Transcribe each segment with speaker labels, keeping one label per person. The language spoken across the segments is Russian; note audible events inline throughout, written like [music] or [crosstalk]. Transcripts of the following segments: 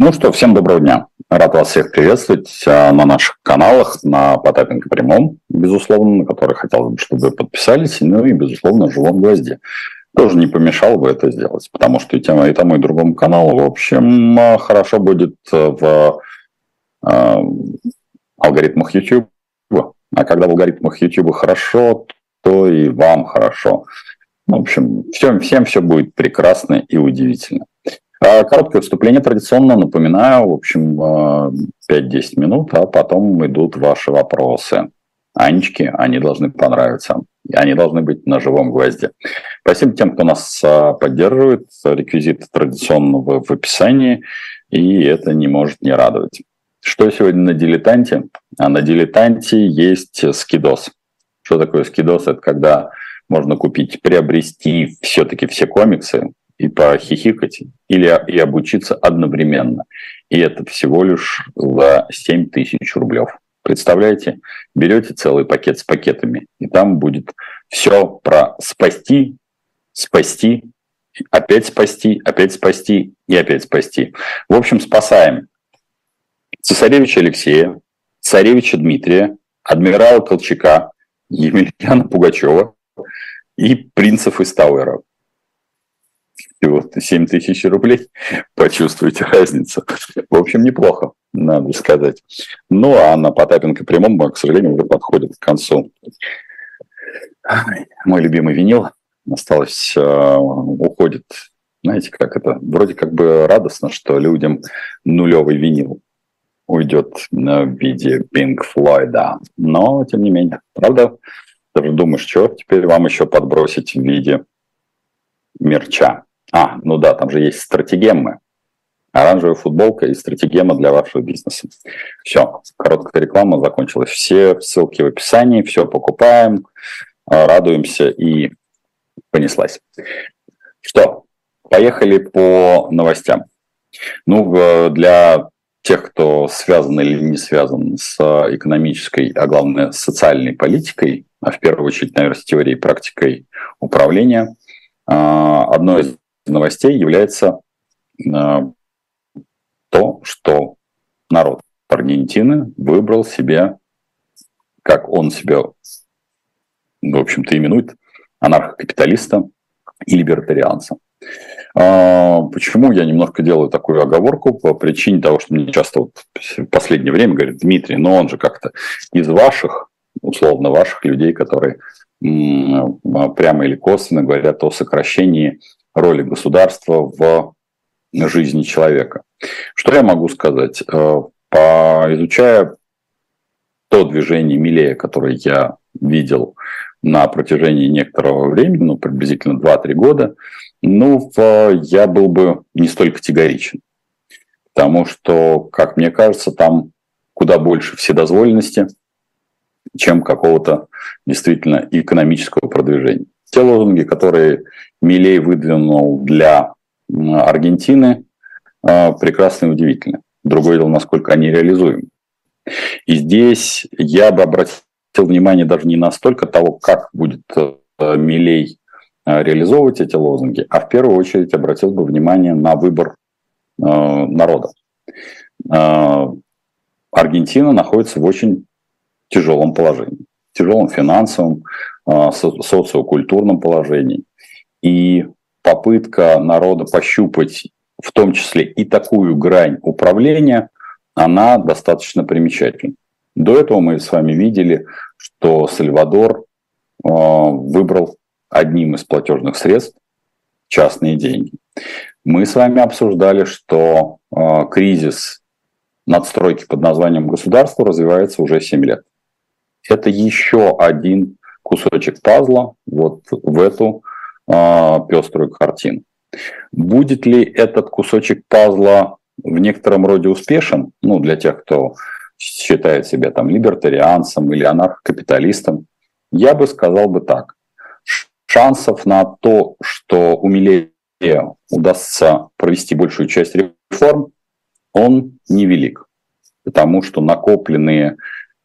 Speaker 1: Ну что, всем доброго дня. Рад вас всех приветствовать а, на наших каналах, на Потапенко прямом, безусловно, на который хотел бы, чтобы вы подписались, ну и, безусловно, живом гвозде. Тоже не помешал бы это сделать, потому что и, тем, и тому, и другому каналу, в общем, а, хорошо будет в э, алгоритмах YouTube. А когда в алгоритмах YouTube хорошо, то и вам хорошо. В общем, всем, всем все будет прекрасно и удивительно. А короткое вступление традиционно, напоминаю, в общем, 5-10 э, минут, а потом идут ваши вопросы. Анечки, они должны понравиться. И они должны быть на живом гвозде. Спасибо тем, кто нас э, поддерживает. Реквизиты традиционно в, в описании. И это не может не радовать. Что сегодня на дилетанте? А на дилетанте есть скидос. Что такое скидос? Это когда можно купить, приобрести все-таки все комиксы, и похихикать, или и обучиться одновременно. И это всего лишь за 7 тысяч рублей. Представляете? Берете целый пакет с пакетами, и там будет все про спасти, спасти, опять спасти, опять спасти и опять спасти. В общем, спасаем цесаревича Алексея, царевича Дмитрия, адмирала Колчака, Емельяна Пугачева и принцев из Тауэра всего 7 тысяч рублей, почувствуйте разницу. В общем, неплохо, надо сказать. Ну, а на Потапенко прямом, к сожалению, уже подходит к концу. Мой любимый винил осталось, э, уходит, знаете, как это, вроде как бы радостно, что людям нулевый винил уйдет в виде Pink Floyd, но тем не менее. Правда, даже думаешь, что теперь вам еще подбросить в виде мерча. А, ну да, там же есть стратегемы. Оранжевая футболка и стратегема для вашего бизнеса. Все, короткая реклама закончилась. Все ссылки в описании, все покупаем, а, радуемся и понеслась. Что, поехали по новостям. Ну, для тех, кто связан или не связан с экономической, а главное, социальной политикой, а в первую очередь, наверное, с теорией и практикой управления, а, одной из новостей является э, то, что народ Аргентины выбрал себе, как он себя, в общем-то, именует, анархокапиталиста и либертарианца. А, почему я немножко делаю такую оговорку? По причине того, что мне часто вот в последнее время говорят, Дмитрий, но он же как-то из ваших, условно ваших людей, которые прямо или косвенно говорят о сокращении роли государства в жизни человека. Что я могу сказать? Э, по, изучая то движение Милея, которое я видел на протяжении некоторого времени, ну, приблизительно 2-3 года, ну, я был бы не столь категоричен. Потому что, как мне кажется, там куда больше вседозволенности, чем какого-то действительно экономического продвижения. Те лозунги, которые Милей выдвинул для Аргентины, а, прекрасно и удивительно. Другое дело, насколько они реализуемы. И здесь я бы обратил внимание даже не настолько того, как будет э, Милей э, реализовывать эти лозунги, а в первую очередь обратил бы внимание на выбор э, народа. Аргентина находится в очень тяжелом положении, тяжелом финансовом, социокультурном положении. И попытка народа пощупать в том числе и такую грань управления, она достаточно примечательна. До этого мы с вами видели, что Сальвадор э, выбрал одним из платежных средств частные деньги. Мы с вами обсуждали, что э, кризис надстройки под названием государство развивается уже 7 лет. Это еще один кусочек пазла вот в эту э, пеструю картину. Будет ли этот кусочек пазла в некотором роде успешен, ну, для тех, кто считает себя там либертарианцем или анархокапиталистом, я бы сказал бы так. Шансов на то, что у Милея удастся провести большую часть реформ, он невелик. Потому что накопленные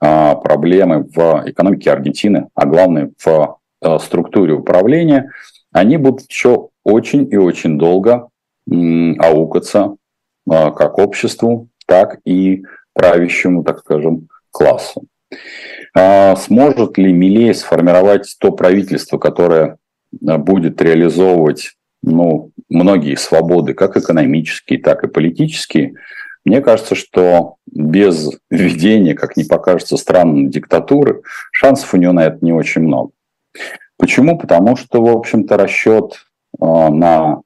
Speaker 1: проблемы в экономике Аргентины, а главное в а, структуре управления, они будут еще очень и очень долго аукаться как обществу, так и правящему, так скажем, классу. А сможет ли Милей сформировать то правительство, которое будет реализовывать ну, многие свободы, как экономические, так и политические, мне кажется, что без введения, как не покажется странно, диктатуры, шансов у него на это не очень много. Почему? Потому что, в общем-то, расчет а, на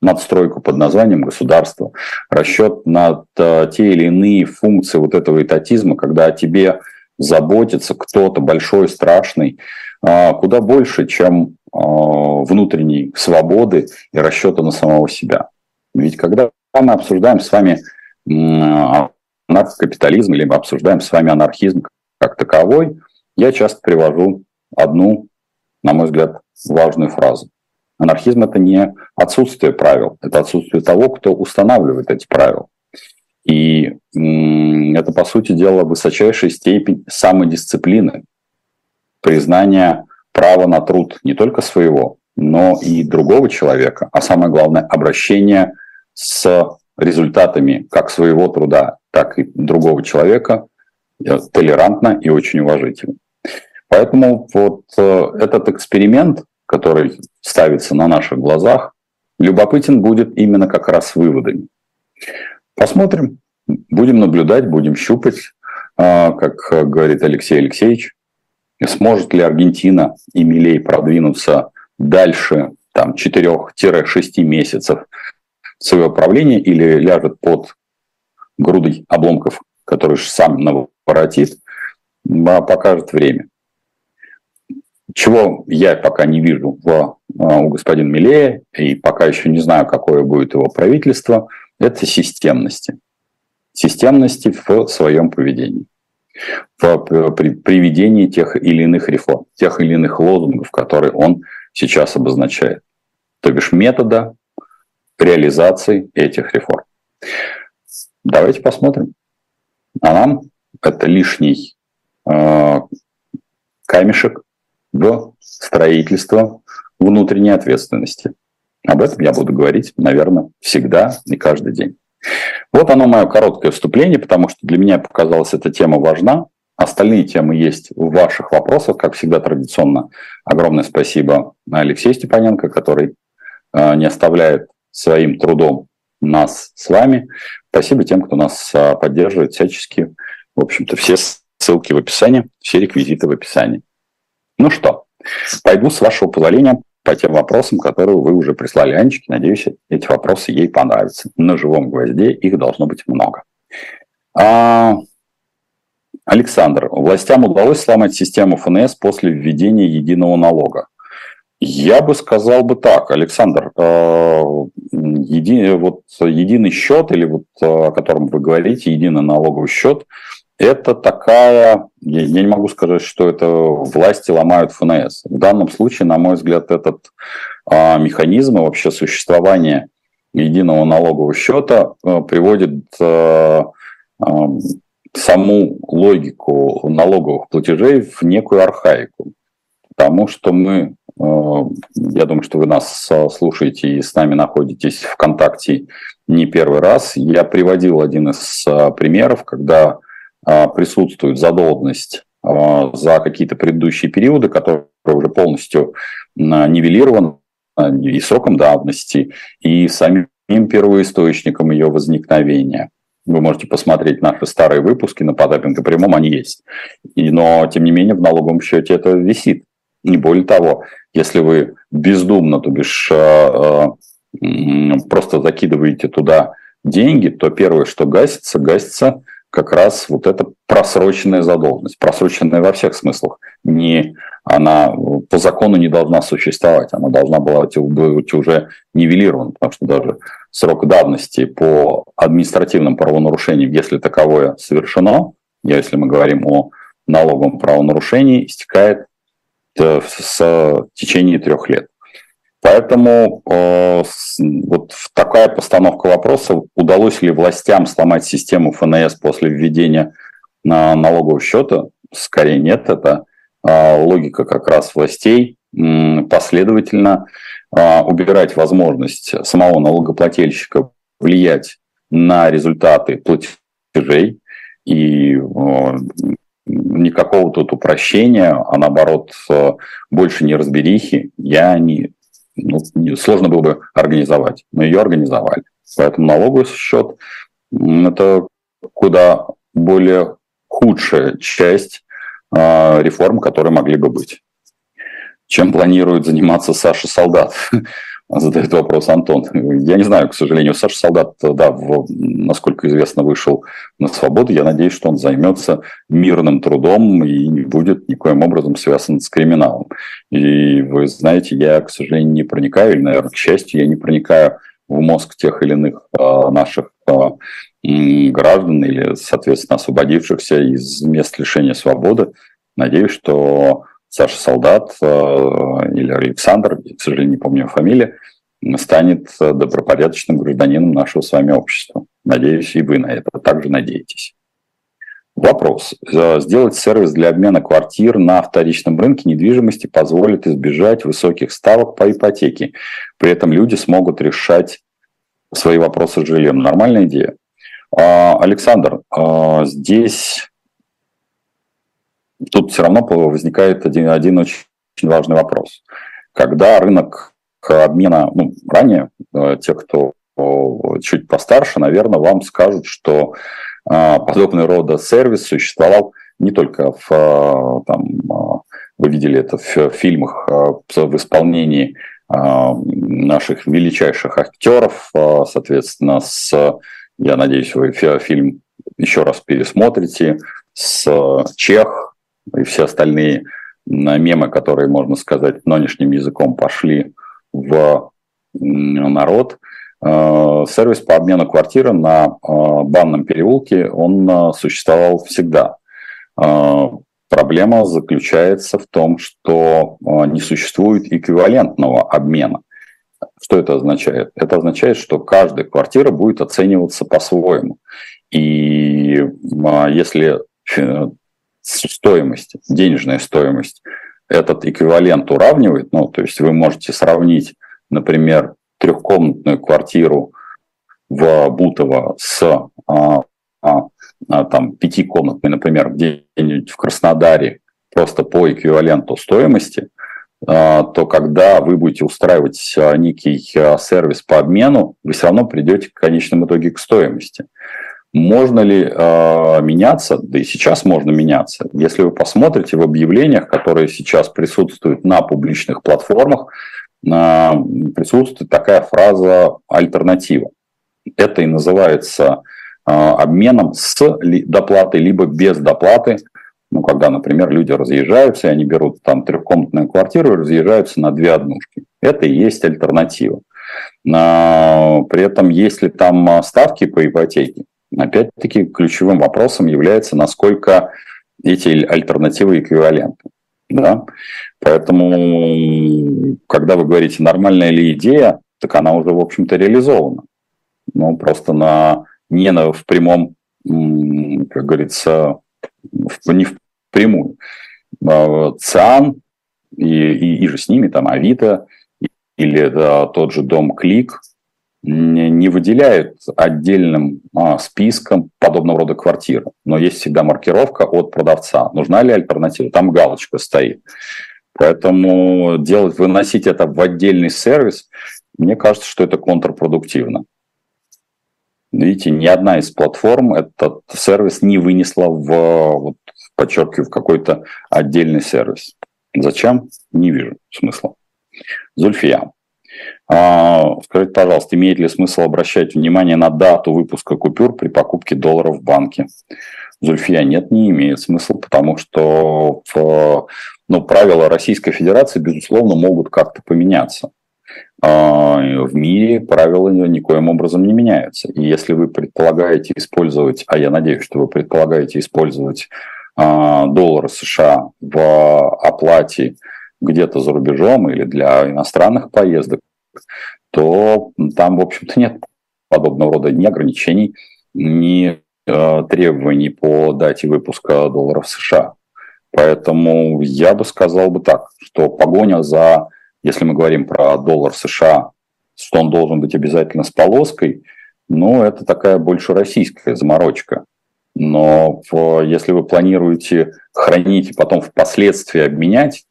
Speaker 1: надстройку под названием государство, расчет на те или иные функции вот этого этатизма, когда о тебе заботится кто-то большой, страшный, а, куда больше, чем внутренней свободы и расчета на самого себя. Ведь когда мы обсуждаем с вами анархокапитализм или обсуждаем с вами анархизм как таковой, я часто привожу одну, на мой взгляд, важную фразу. Анархизм – это не отсутствие правил, это отсутствие того, кто устанавливает эти правила. И это, по сути дела, высочайшая степень самодисциплины, признания права на труд не только своего, но и другого человека, а самое главное, обращение с результатами как своего труда, так и другого человека э, толерантно и очень уважительно. Поэтому вот э, этот эксперимент, который ставится на наших глазах, любопытен будет именно как раз выводами. Посмотрим, будем наблюдать, будем щупать, а, как говорит Алексей Алексеевич, сможет ли Аргентина и Милей продвинуться дальше там, 4-6 месяцев своего правления или ляжет под грудой обломков, который сам наворотит, а, покажет время. Чего я пока не вижу в, а, у господина Милея, и пока еще не знаю, какое будет его правительство, это системности. Системности в своем поведении. В при, приведении тех или иных реформ, тех или иных лозунгов, которые он сейчас обозначает. То бишь метода реализации этих реформ. Давайте посмотрим. А нам это лишний э, камешек в строительство внутренней ответственности. Об этом я буду говорить, наверное, всегда и каждый день. Вот оно мое короткое вступление, потому что для меня показалась эта тема важна. Остальные темы есть в ваших вопросах, как всегда традиционно. Огромное спасибо Алексею Степаненко, который э, не оставляет своим трудом нас с вами. Спасибо тем, кто нас э, поддерживает всячески. В общем-то, все ссылки в описании, все реквизиты в описании. Ну что, пойду с вашего позволения по тем вопросам, которые вы уже прислали Анечке. Надеюсь, эти вопросы ей понравятся. На живом гвозде их должно быть много. А... Александр, властям удалось сломать систему ФНС после введения единого налога. Я бы сказал бы так, Александр, э, еди, вот единый счет или вот о котором вы говорите, единый налоговый счет, это такая, я, не могу сказать, что это власти ломают ФНС. В данном случае, на мой взгляд, этот а, механизм и вообще существование единого налогового счета а, приводит саму логику налоговых платежей в некую архаику. Потому что мы, я думаю, что вы нас слушаете и с нами находитесь в контакте не первый раз. Я приводил один из а, примеров, когда а, присутствует задолженность а, за какие-то предыдущие периоды, которые уже полностью нивелированы и сроком давности, и самим первоисточником ее возникновения. Вы можете посмотреть наши старые выпуски на Потапенко прямом, они есть. И, но, тем не менее, в налоговом счете это висит. Не более того, если вы бездумно, то бишь просто закидываете туда деньги, то первое, что гасится, гасится как раз вот эта просроченная задолженность, просроченная во всех смыслах. Не, она по закону не должна существовать, она должна была быть уже нивелирована, потому что даже срок давности по административным правонарушениям, если таковое совершено, если мы говорим о налоговом правонарушении, истекает э, с течение трех лет. Поэтому э, вот такая постановка вопроса, удалось ли властям сломать систему ФНС после введения на налогового счета, скорее нет, это э, логика как раз властей э, последовательно э, убирать возможность самого налогоплательщика влиять на результаты платежей, и никакого тут упрощения, а наоборот больше неразберихи я не, ну, сложно было бы организовать. Мы ее организовали. Поэтому налоговый счет – это куда более худшая часть э, реформ, которые могли бы быть. Чем планирует заниматься Саша Солдат? [laughs] Задает вопрос Антон. Я не знаю, к сожалению. Саша Солдат, да, в, насколько известно, вышел на свободу. Я надеюсь, что он займется мирным трудом и не будет никоим образом связан с криминалом. И вы знаете, я, к сожалению, не проникаю, или, наверное, к счастью, я не проникаю в мозг тех или иных э, наших э, граждан или, соответственно, освободившихся из мест лишения свободы. Надеюсь, что Саша Солдат э, или Александр, к сожалению, не помню его фамилию, станет добропорядочным гражданином нашего с вами общества. Надеюсь, и вы на это также надеетесь. Вопрос. Сделать сервис для обмена квартир на вторичном рынке недвижимости позволит избежать высоких ставок по ипотеке. При этом люди смогут решать свои вопросы с жильем. Нормальная идея. А, Александр, здесь тут все равно возникает один, один очень важный вопрос. Когда рынок обмена, ну, ранее, э, те, кто чуть постарше, наверное, вам скажут, что а, подобный рода сервис существовал не только в, там, вы видели это в фильмах в исполнении наших величайших актеров, соответственно, с я надеюсь, вы фильм еще раз пересмотрите с Чех и все остальные мемы, которые, можно сказать, нынешним языком пошли в народ. Э, сервис по обмену квартиры на э, банном переулке, он э, существовал всегда. Проблема заключается в том, что не существует эквивалентного обмена. Что это означает? Это означает, что каждая квартира будет оцениваться по-своему. И а, если стоимость, денежная стоимость, этот эквивалент уравнивает, ну, то есть вы можете сравнить, например, трехкомнатную квартиру в Бутово с а, а, а, там, пятикомнатной, например, где-нибудь в Краснодаре, просто по эквиваленту стоимости, а, то когда вы будете устраивать а, некий а, сервис по обмену, вы все равно придете в конечном итоге к стоимости. Можно ли э, меняться? Да и сейчас можно меняться. Если вы посмотрите в объявлениях, которые сейчас присутствуют на публичных платформах, э, присутствует такая фраза «альтернатива». Это и называется э, обменом с доплатой, либо без доплаты ну, когда, например, люди разъезжаются, и они берут там трехкомнатную квартиру и разъезжаются на две однушки. Это и есть альтернатива. При этом, если там а, ставки по ипотеке, опять-таки ключевым вопросом является, насколько эти альтернативы эквивалентны. Да? Поэтому, когда вы говорите, нормальная ли идея, так она уже, в общем-то, реализована. Ну, просто на, не на, в прямом, как говорится, не впрямую. А, ЦИАН и, и, и же с ними, там Авито или да, тот же Дом Клик не, выделяют отдельным а, списком подобного рода квартиры. Но есть всегда маркировка от продавца. Нужна ли альтернатива? Там галочка стоит. Поэтому делать, выносить это в отдельный сервис, мне кажется, что это контрпродуктивно. Видите, ни одна из платформ этот сервис не вынесла в, вот, подчеркиваю, в какой-то отдельный сервис. Зачем? Не вижу смысла. Зульфия. А, скажите, пожалуйста, имеет ли смысл обращать внимание на дату выпуска купюр при покупке долларов в банке? Зульфия, нет, не имеет смысла, потому что ну, правила Российской Федерации, безусловно, могут как-то поменяться. А, в мире правила никоим образом не меняются. И если вы предполагаете использовать, а я надеюсь, что вы предполагаете использовать а, доллары США в оплате где-то за рубежом или для иностранных поездок, то там, в общем-то, нет подобного рода ни ограничений, ни э, требований по дате выпуска долларов США. Поэтому я бы сказал бы так, что погоня за если мы говорим про доллар США, что он должен быть обязательно с полоской, ну, это такая больше российская заморочка. Но в, если вы планируете хранить и потом впоследствии обменять,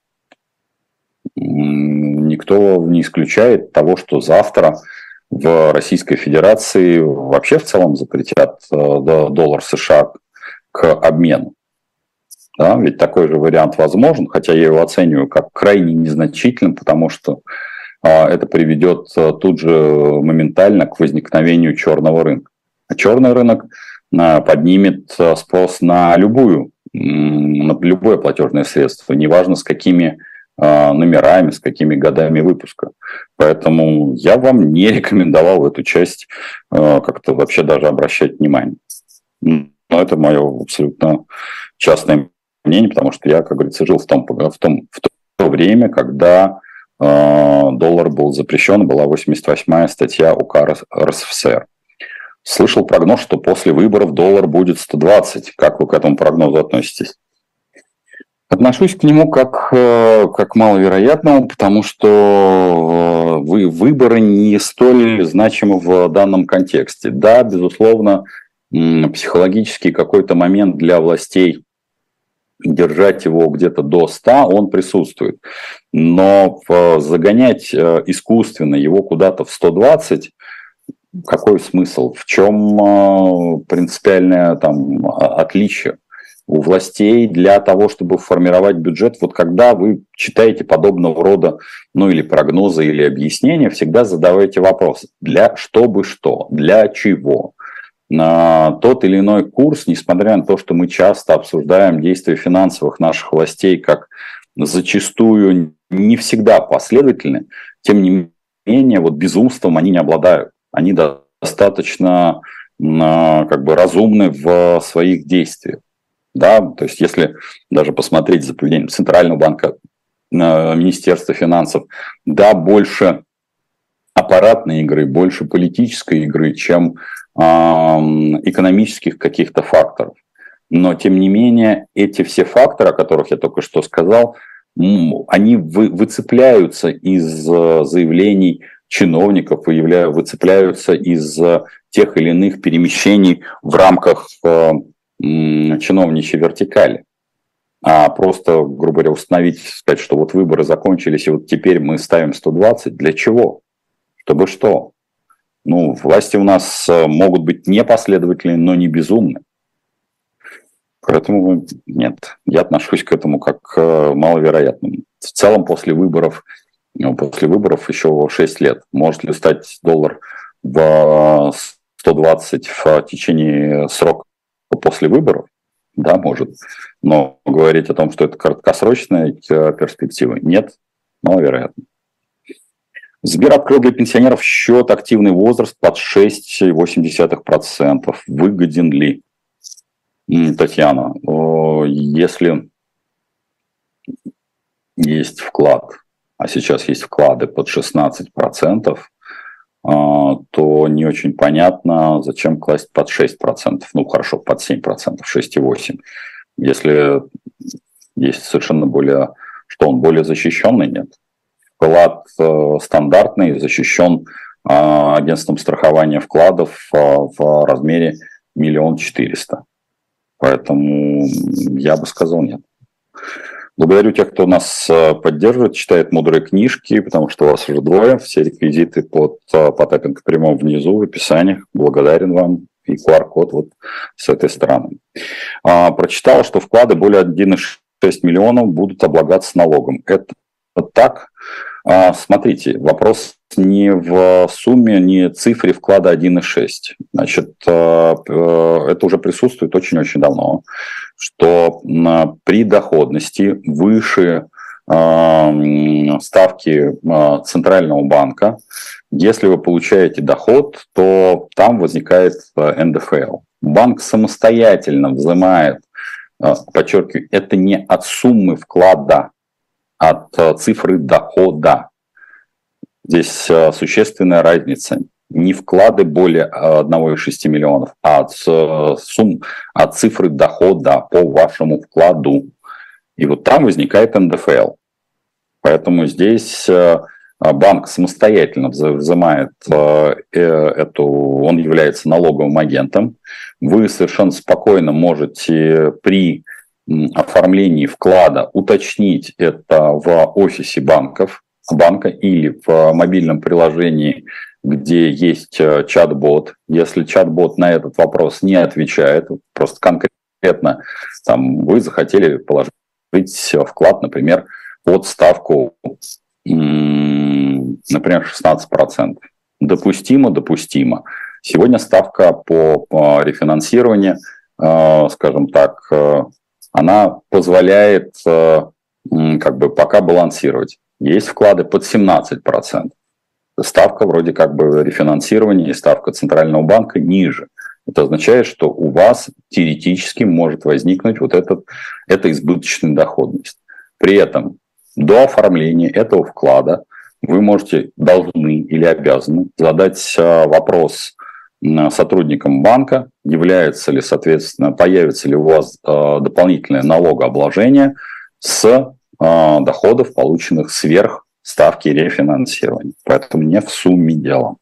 Speaker 1: никто не исключает того, что завтра в Российской Федерации вообще в целом запретят э, доллар США к обмену. Да, ведь такой же вариант возможен, хотя я его оцениваю как крайне незначительным, потому что а, это приведет а, тут же моментально к возникновению черного рынка. А черный рынок а, поднимет спрос на любую, на любое платежное средство, неважно с какими номерами, с какими годами выпуска. Поэтому я вам не рекомендовал эту часть как-то вообще даже обращать внимание. Но это мое абсолютно частное мнение, потому что я, как говорится, жил в, том, в, том, в то время, когда э, доллар был запрещен, была 88-я статья УК РСФСР. Слышал прогноз, что после выборов доллар будет 120. Как вы к этому прогнозу относитесь? Отношусь к нему как, э, как маловероятному, потому что э, вы, выборы не столь значимы в данном контексте. Да, безусловно, психологический какой-то момент для властей держать его где-то до 100, он присутствует. Но загонять э, искусственно его куда-то в 120, какой смысл? В чем принципиальное там, отличие? У властей для того, чтобы формировать бюджет, вот когда вы читаете подобного рода, ну или прогнозы, или объяснения, всегда задавайте вопрос, для чтобы что, для чего, на тот или иной курс, несмотря на то, что мы часто обсуждаем действия финансовых наших властей как зачастую не всегда последовательны, тем не менее, вот безумством они не обладают. Они достаточно как бы разумны в своих действиях. Да, то есть если даже посмотреть за поведением Центрального банка, Министерства финансов, да, больше аппаратной игры, больше политической игры, чем экономических каких-то факторов. Но, тем не менее, эти все факторы, о которых я только что сказал, они вы, выцепляются из э, заявлений чиновников, выцепляются из э, тех или иных перемещений в рамках э, чиновничьей вертикали. А просто, грубо говоря, установить, сказать, что вот выборы закончились, и вот теперь мы ставим 120, для чего? Чтобы что? Ну, власти у нас э, могут быть непоследовательны, но не безумны. Поэтому нет, я отношусь к этому как к э, маловероятному. В целом после выборов, ну, после выборов еще 6 лет. Может ли стать доллар в 120 в течение срока после выборов? Да, может. Но говорить о том, что это краткосрочная э, перспектива, нет, маловероятно. Сбер открыл для пенсионеров счет «Активный возраст» под 6,8%. Выгоден ли? Татьяна, если есть вклад, а сейчас есть вклады под 16%, а, то не очень понятно, зачем класть под 6%. Ну, хорошо, под 7%, 6,8%. Если есть совершенно более... Что он более защищенный? Нет вклад э, стандартный, защищен э, агентством страхования вкладов э, в размере миллион четыреста. Поэтому я бы сказал нет. Благодарю тех, кто нас поддерживает, читает мудрые книжки, потому что у вас уже двое. Все реквизиты под, по таппинг прямом внизу в описании. Благодарен вам. И QR-код вот с этой стороны. А, прочитал, что вклады более 1,6 миллионов будут облагаться налогом. Это так. А, смотрите, вопрос не в сумме, не цифре вклада 1,6. Значит, э, э, это уже присутствует очень-очень давно, что при доходности выше э, ставки Центрального банка, если вы получаете доход, то там возникает НДФЛ. Банк самостоятельно взимает, подчеркиваю, это не от суммы вклада, от цифры дохода. Здесь существенная разница. Не вклады более 1,6 миллионов, а от, э, сумм, от цифры дохода по вашему вкладу. И вот там возникает НДФЛ. Поэтому здесь банк самостоятельно взимает эту, он является налоговым агентом, вы совершенно спокойно можете при оформлении вклада уточнить это в офисе банков, банка или в мобильном приложении, где есть э, чат-бот. Если чат-бот на этот вопрос не отвечает, просто конкретно там, вы захотели положить вклад, например, под ставку, например, 16%. Допустимо, допустимо. Сегодня ставка по, рефинансированию, э, скажем так, э, она позволяет как бы пока балансировать. Есть вклады под 17%. Ставка вроде как бы рефинансирования и ставка Центрального банка ниже. Это означает, что у вас теоретически может возникнуть вот этот, эта избыточная доходность. При этом до оформления этого вклада вы можете, должны или обязаны задать а, вопрос сотрудникам банка, является ли, соответственно, появится ли у вас а, дополнительное налогообложение с а, доходов, полученных сверх ставки рефинансирования. Поэтому не в сумме дело.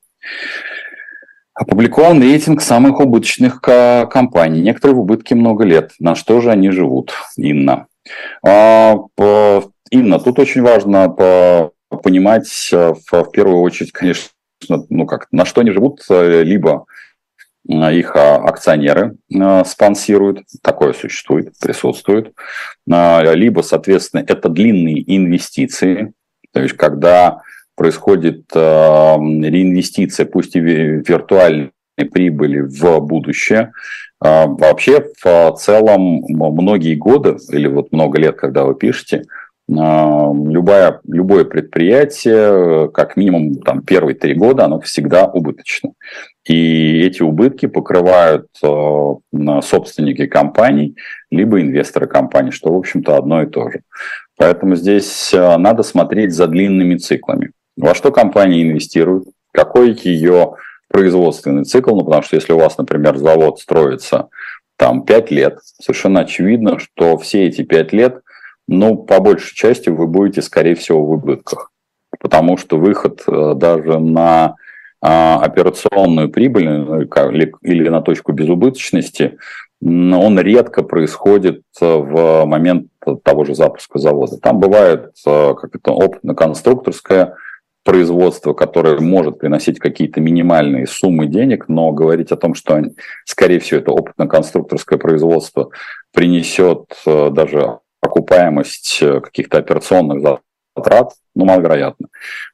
Speaker 1: Опубликован рейтинг самых убыточных компаний. Некоторые в убытке много лет. На что же они живут, Инна? А, Инна, тут очень важно понимать в первую очередь, конечно, ну как, на что они живут, либо их а, акционеры спонсируют, такое существует, присутствует. Либо, соответственно, это длинные инвестиции, то есть когда происходит реинвестиция, пусть и виртуальной прибыли в будущее. Вообще, в целом, многие годы, или вот много лет, когда вы пишете, любое, любое предприятие, как минимум там, первые три года, оно всегда убыточно. И эти убытки покрывают э, собственники компаний, либо инвесторы компаний, что, в общем-то, одно и то же. Поэтому здесь э, надо смотреть за длинными циклами. Во что компания инвестирует, какой ее производственный цикл, ну, потому что если у вас, например, завод строится там 5 лет, совершенно очевидно, что все эти 5 лет, ну, по большей части вы будете, скорее всего, в убытках. Потому что выход э, даже на а, операционную прибыль э, или на точку безубыточности, он редко происходит э, в момент того же запуска завода. Там бывает э, как это, опытно-конструкторское производство, которое может приносить какие-то минимальные суммы денег, но говорить о том, что, скорее всего, это опытно-конструкторское производство принесет даже окупаемость каких-то операционных затрат, ну, маловероятно.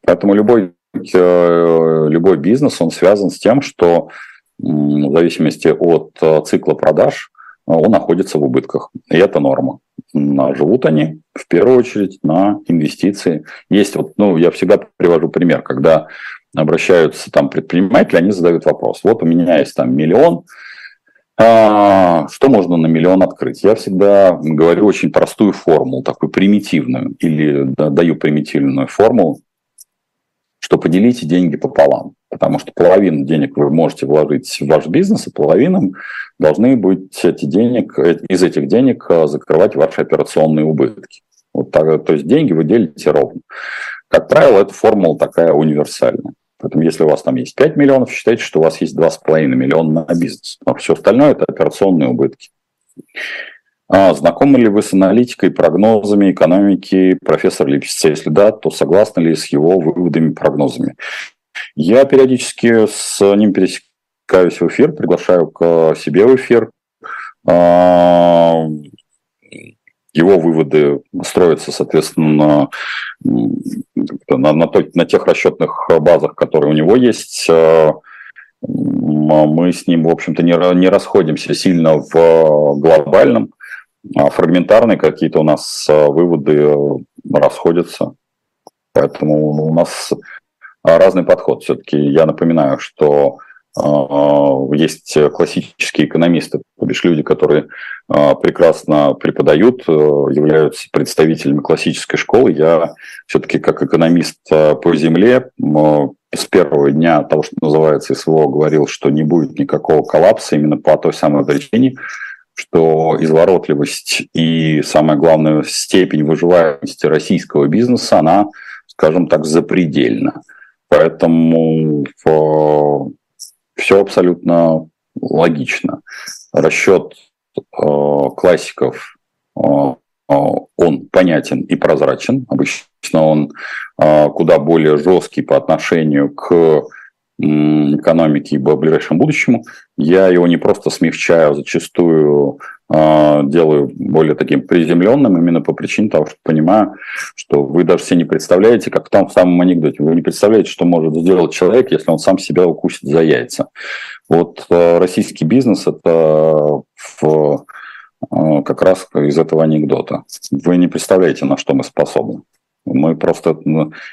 Speaker 1: Поэтому любой Э, любой бизнес, он связан с тем, что в зависимости от э, цикла продаж э, он находится в убытках. И это норма. Живут они в первую очередь на инвестиции. Есть вот, ну, я всегда привожу пример, когда обращаются там предприниматели, они задают вопрос. Вот у меня есть там миллион, а, что можно на миллион открыть? Я всегда говорю очень простую формулу, такую примитивную, или да, даю примитивную формулу что поделите деньги пополам, потому что половину денег вы можете вложить в ваш бизнес, а половину должны быть эти денег, из этих денег э, закрывать ваши операционные убытки. Вот так, то есть деньги вы делите ровно. Как правило, эта формула такая универсальная. Поэтому если у вас там есть 5 миллионов, считайте, что у вас есть 2,5 миллиона на бизнес. А все остальное – это операционные убытки. А знакомы ли вы с аналитикой, прогнозами экономики профессора Липсица? Если да, то согласны ли с его выводами, прогнозами? Я периодически с ним пересекаюсь в эфир, приглашаю к себе в эфир. А, его выводы строятся, соответственно, на, на, на, на тех расчетных базах, которые у него есть. А, мы с ним, в общем-то, не, не расходимся сильно в глобальном. А фрагментарные какие-то у нас выводы расходятся. Поэтому у нас разный подход. Все-таки я напоминаю, что а, есть классические экономисты, то бишь люди, которые прекрасно преподают, э, являются представителями классической школы. Я все-таки как экономист по земле с первого дня того, что называется СВО, говорил, что не будет никакого коллапса именно по той самой причине, что изворотливость и, самое главное, степень выживаемости российского бизнеса, она скажем так, запредельно. Поэтому все абсолютно логично. Расчет классиков он понятен и прозрачен. Обычно он куда более жесткий по отношению к экономики в ближайшем будущему, я его не просто смягчаю, а зачастую э, делаю более таким приземленным, именно по причине того, что понимаю, что вы даже все не представляете, как там в самом анекдоте, вы не представляете, что может сделать человек, если он сам себя укусит за яйца. Вот э, российский бизнес – это в, э, как раз из этого анекдота. Вы не представляете, на что мы способны. Мы просто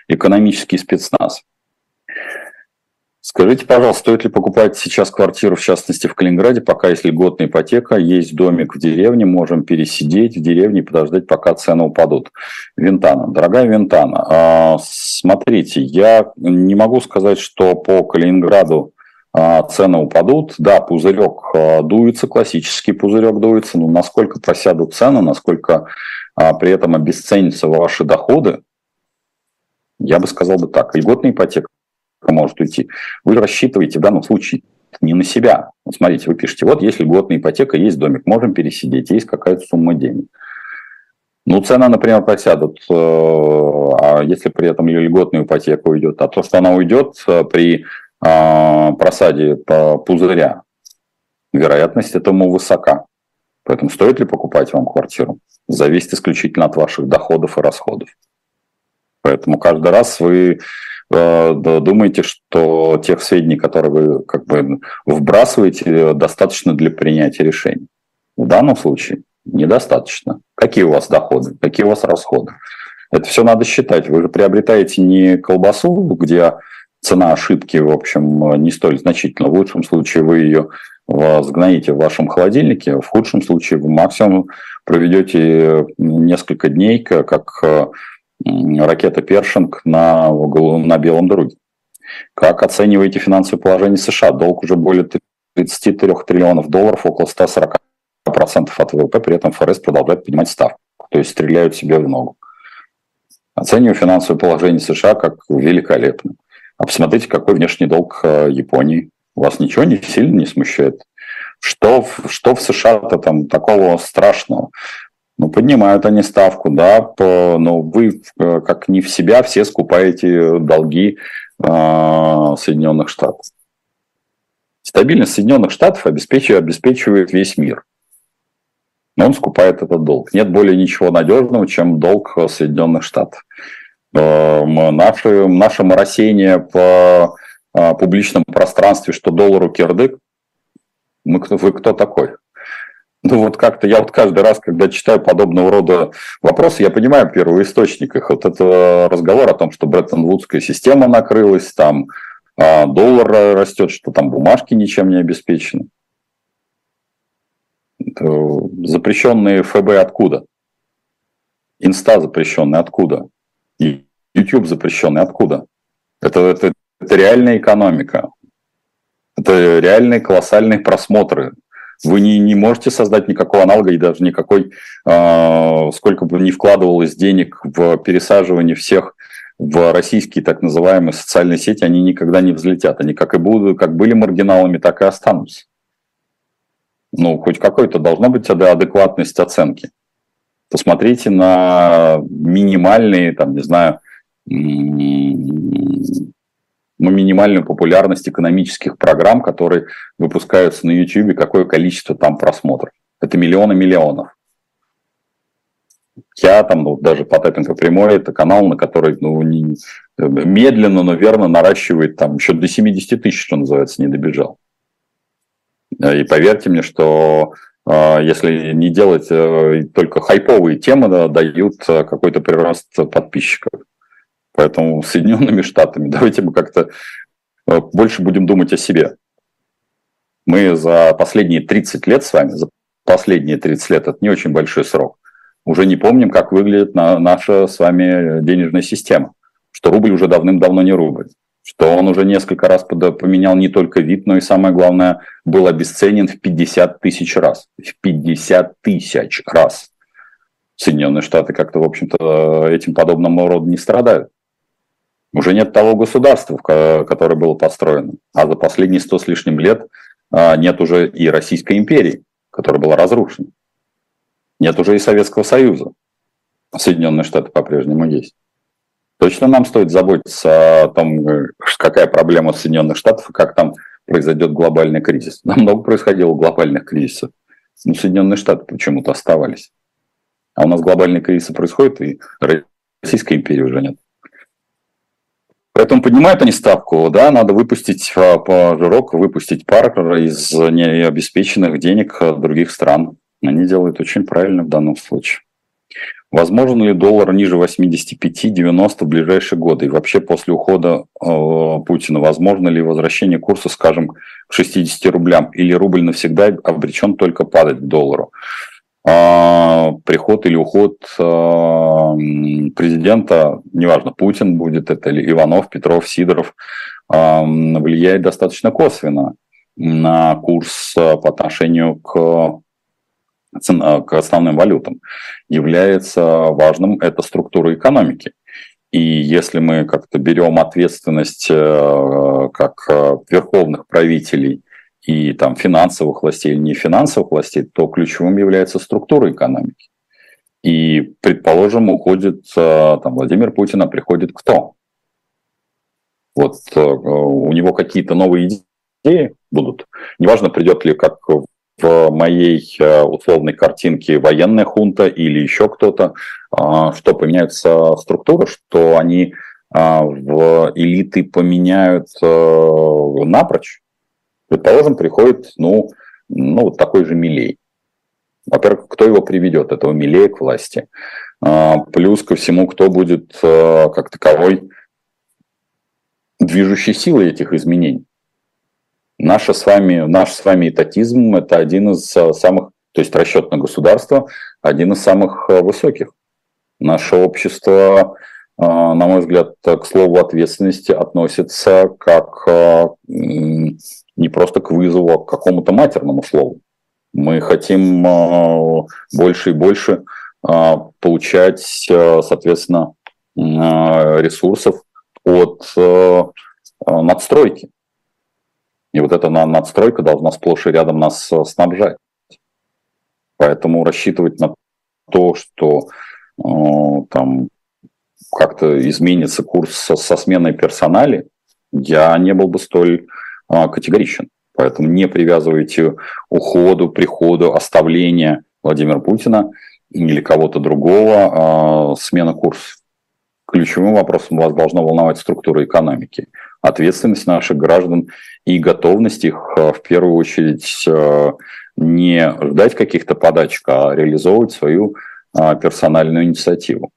Speaker 1: экономический спецназ. Скажите, пожалуйста, стоит ли покупать сейчас квартиру, в частности, в Калининграде, пока есть льготная ипотека, есть домик в деревне, можем пересидеть в деревне и подождать, пока цены упадут? Винтана. Дорогая Винтана, а, смотрите, я не могу сказать, что по Калининграду а, цены упадут. Да, пузырек а, дуется, классический пузырек дуется, но насколько просядут цены, насколько при этом обесценятся ваши доходы, я бы сказал бы так. Льготная ипотека может уйти. Вы рассчитываете в данном случае не на себя. Вот смотрите, вы пишете, вот есть льготная ипотека, есть домик, можем пересидеть, есть какая-то сумма денег. Ну, цена, например, просядут, э, а если при этом льготная ипотека уйдет, а то, что она уйдет э, при э, просаде пузыря, вероятность этому высока. Поэтому стоит ли покупать вам квартиру? Зависит исключительно от ваших доходов и расходов. Поэтому каждый раз вы думаете, что тех сведений, которые вы как бы вбрасываете, достаточно для принятия решений? В данном случае недостаточно. Какие у вас доходы, какие у вас расходы? Это все надо считать. Вы же приобретаете не колбасу, где цена ошибки, в общем, не столь значительна. В лучшем случае вы ее сгноите в вашем холодильнике, в худшем случае вы максимум проведете несколько дней, как ракета «Першинг» на, на Белом дороге. Как оцениваете финансовое положение США? Долг уже более 33 триллионов долларов, около 140% от ВВП, при этом ФРС продолжает поднимать ставку, то есть стреляют себе в ногу. Оцениваю финансовое положение США как великолепно. А посмотрите, какой внешний долг э, Японии. Вас ничего не сильно не смущает? Что, что в США-то там такого страшного? Ну, поднимают они ставку, да, по, но вы э, как не в себя все скупаете долги э, Соединенных Штатов. Стабильность Соединенных Штатов обеспечивает, обеспечивает весь мир. Но он скупает этот долг. Нет более ничего надежного, чем долг Соединенных Штатов. Э, наше, наше моросение по э, публичном пространстве, что доллару кирдык, мы, вы кто такой? Ну вот как-то я вот каждый раз, когда читаю подобного рода вопросы, я понимаю первоисточник их. Вот это разговор о том, что Бреттон-Вудская система накрылась, там а, доллар растет, что там бумажки ничем не обеспечены. Запрещенные ФБ откуда? Инста запрещенный откуда? YouTube запрещенный откуда? Это, это, это реальная экономика. Это реальные колоссальные просмотры вы не, не можете создать никакого аналога и даже никакой, э, сколько бы ни вкладывалось денег в пересаживание всех в российские так называемые социальные сети, они никогда не взлетят. Они как и будут, как были маргиналами, так и останутся. Ну, хоть какой-то должна быть адекватность оценки. Посмотрите на минимальные, там, не знаю, минимальную популярность экономических программ, которые выпускаются на YouTube, какое количество там просмотров. Это миллионы миллионов. Я там ну, даже по Таппинг прямой, это канал, на который ну, не, медленно, но верно наращивает там еще до 70 тысяч, что называется, не добежал. И поверьте мне, что э, если не делать э, только хайповые темы, да, дают э, какой-то прирост подписчиков. Поэтому Соединенными Штатами [laughs] давайте мы как-то э, больше будем думать о себе. Мы за последние 30 лет с вами, за последние 30 лет, это не очень большой срок, уже не помним, как выглядит наша с вами денежная система. Что рубль уже давным-давно не рубль. Что он уже несколько раз поменял не только вид, но и самое главное, был обесценен в 50 тысяч раз. В 50 тысяч раз. Соединенные Штаты как-то, в общем-то, этим подобным рода не страдают. Уже нет того государства, которое было построено. А за последние сто с лишним лет а, нет уже и Российской империи, которая была разрушена. Нет уже и Советского Союза. Соединенные Штаты по-прежнему есть. Точно нам стоит заботиться о том, какая проблема Соединенных Штатов и как там произойдет глобальный кризис. [laughs] Нам много происходило глобальных кризисов. Но Соединенные Штаты почему-то оставались. А у нас глобальные кризисы происходят, и Российской империи уже нет. Поэтому поднимают они ставку, да, надо выпустить а, по жирок, выпустить пар из необеспеченных денег других стран. Они делают очень правильно в данном случае. Возможно ли доллар ниже 85-90 в ближайшие годы? И вообще после ухода э, Путина, возможно ли возвращение курса, скажем, к 60 рублям? Или рубль навсегда обречен только падать к доллару? Э, приход или уход э, президента, неважно, Путин будет это или Иванов, Петров, Сидоров, э, влияет достаточно косвенно на курс по отношению к к основным валютам, является важным, это структура экономики. И если мы как-то берем ответственность э, как э, верховных правителей и там финансовых властей или не финансовых властей, то ключевым является структура экономики. И, предположим, уходит э, там, Владимир Путин, а приходит кто? Вот у него какие-то новые идеи будут. Неважно, придет ли как в моей э, условной картинке военная хунта или еще кто-то, что поменяется структура, что они в элиты поменяют э, напрочь. Предположим, приходит, ну, ну, вот такой же Милей. Во-первых, кто его приведет, этого Милея к власти? А, плюс ко всему, кто будет э, как таковой движущей силой этих изменений? Наша с вами, наш с вами этатизм – это один из э, самых, то есть расчет на государство, один из самых высоких. Наше общество, на мой взгляд, к слову ответственности относится как не просто к вызову, а к какому-то матерному слову. Мы хотим больше и больше получать, соответственно, ресурсов от надстройки. И вот эта надстройка должна сплошь и рядом нас снабжать. Поэтому рассчитывать на то, что там как-то изменится курс со, со сменой персонали, я не был бы столь э, категоричен. Поэтому не привязывайте уходу, приходу, оставления Владимира Путина или кого-то другого э, смена курса. Ключевым вопросом вас должна волновать структура экономики ответственность наших граждан и готовность их э, в первую очередь э, не ждать каких-то подачек, а реализовывать свою э, персональную инициативу.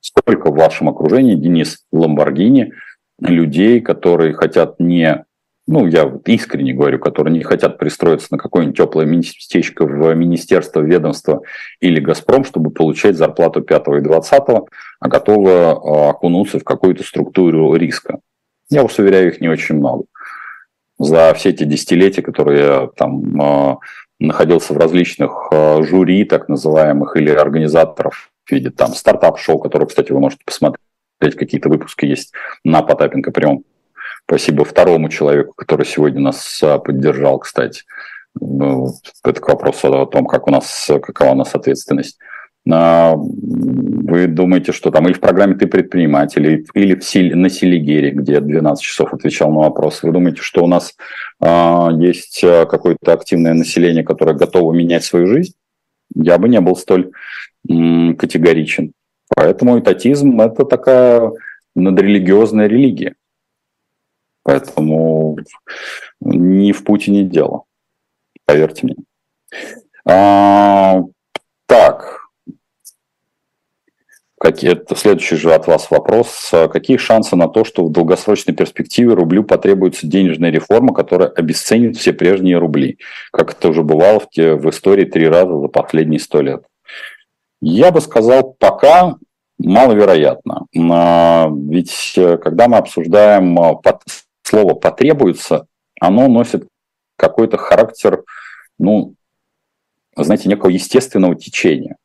Speaker 1: Сколько в вашем окружении, Денис Ламборгини, людей, которые хотят не, ну, я искренне говорю, которые не хотят пристроиться на какое-нибудь теплое местечко в министерство, ведомство или «Газпром», чтобы получать зарплату 5 и 20, а готовы окунуться в какую-то структуру риска. Я вас уверяю, их не очень много. За все эти десятилетия, которые я там э, находился в различных э, жюри, так называемых, или организаторов в виде там стартап-шоу, которые, кстати, вы можете посмотреть, какие-то выпуски есть на Потапенко прям. Спасибо второму человеку, который сегодня нас э, поддержал, кстати. Ну, это к вопросу о том, как у нас, какова у нас ответственность. А, вы думаете, что там или в программе «Ты предприниматель», или в Силь, на Селигере, где я 12 часов отвечал на вопросы, вы думаете, что у нас а, есть а, какое-то активное население, которое готово менять свою жизнь? Я бы не был столь категоричен. Поэтому этатизм – это такая надрелигиозная религия. Поэтому не в Путине дело, поверьте мне. А, так, это следующий же от вас вопрос. Какие шансы на то, что в долгосрочной перспективе рублю потребуется денежная реформа, которая обесценит все прежние рубли, как это уже бывало в, в истории три раза за последние сто лет? Я бы сказал, пока маловероятно. Ведь э, когда мы обсуждаем э, слово «потребуется», оно носит какой-то характер, ну, знаете, некого естественного течения.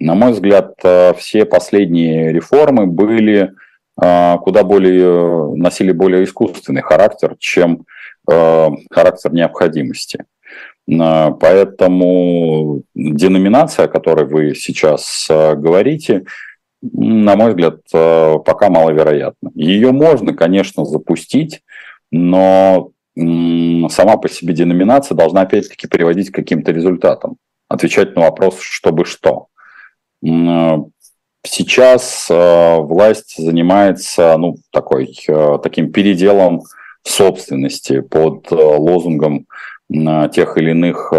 Speaker 1: На мой взгляд, э, все последние реформы были куда более, носили более искусственный характер, чем характер необходимости. Поэтому деноминация, о которой вы сейчас говорите, на мой взгляд, пока маловероятна. Ее можно, конечно, запустить, но сама по себе деноминация должна опять-таки приводить к каким-то результатам, отвечать на вопрос, чтобы что. Сейчас э, власть занимается ну, такой, э, таким переделом собственности под э, лозунгом тех или иных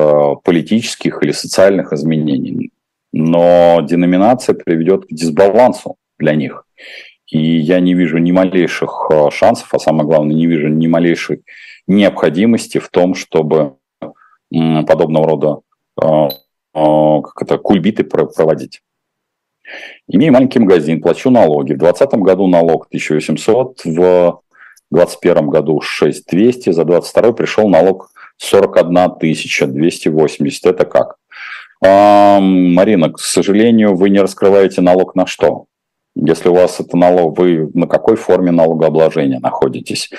Speaker 1: политических или социальных изменений. Но деноминация приведет к дисбалансу для них. И я не вижу ни малейших шансов, а самое главное, не вижу ни малейшей необходимости в том, чтобы подобного рода как это, кульбиты проводить. Имею маленький магазин, плачу налоги. В 2020 году налог 1800, в 2021 году 6200, за 2022 пришел налог 41 280. Это как? А, Марина, к сожалению, вы не раскрываете налог на что? Если у вас это налог, вы на какой форме налогообложения находитесь?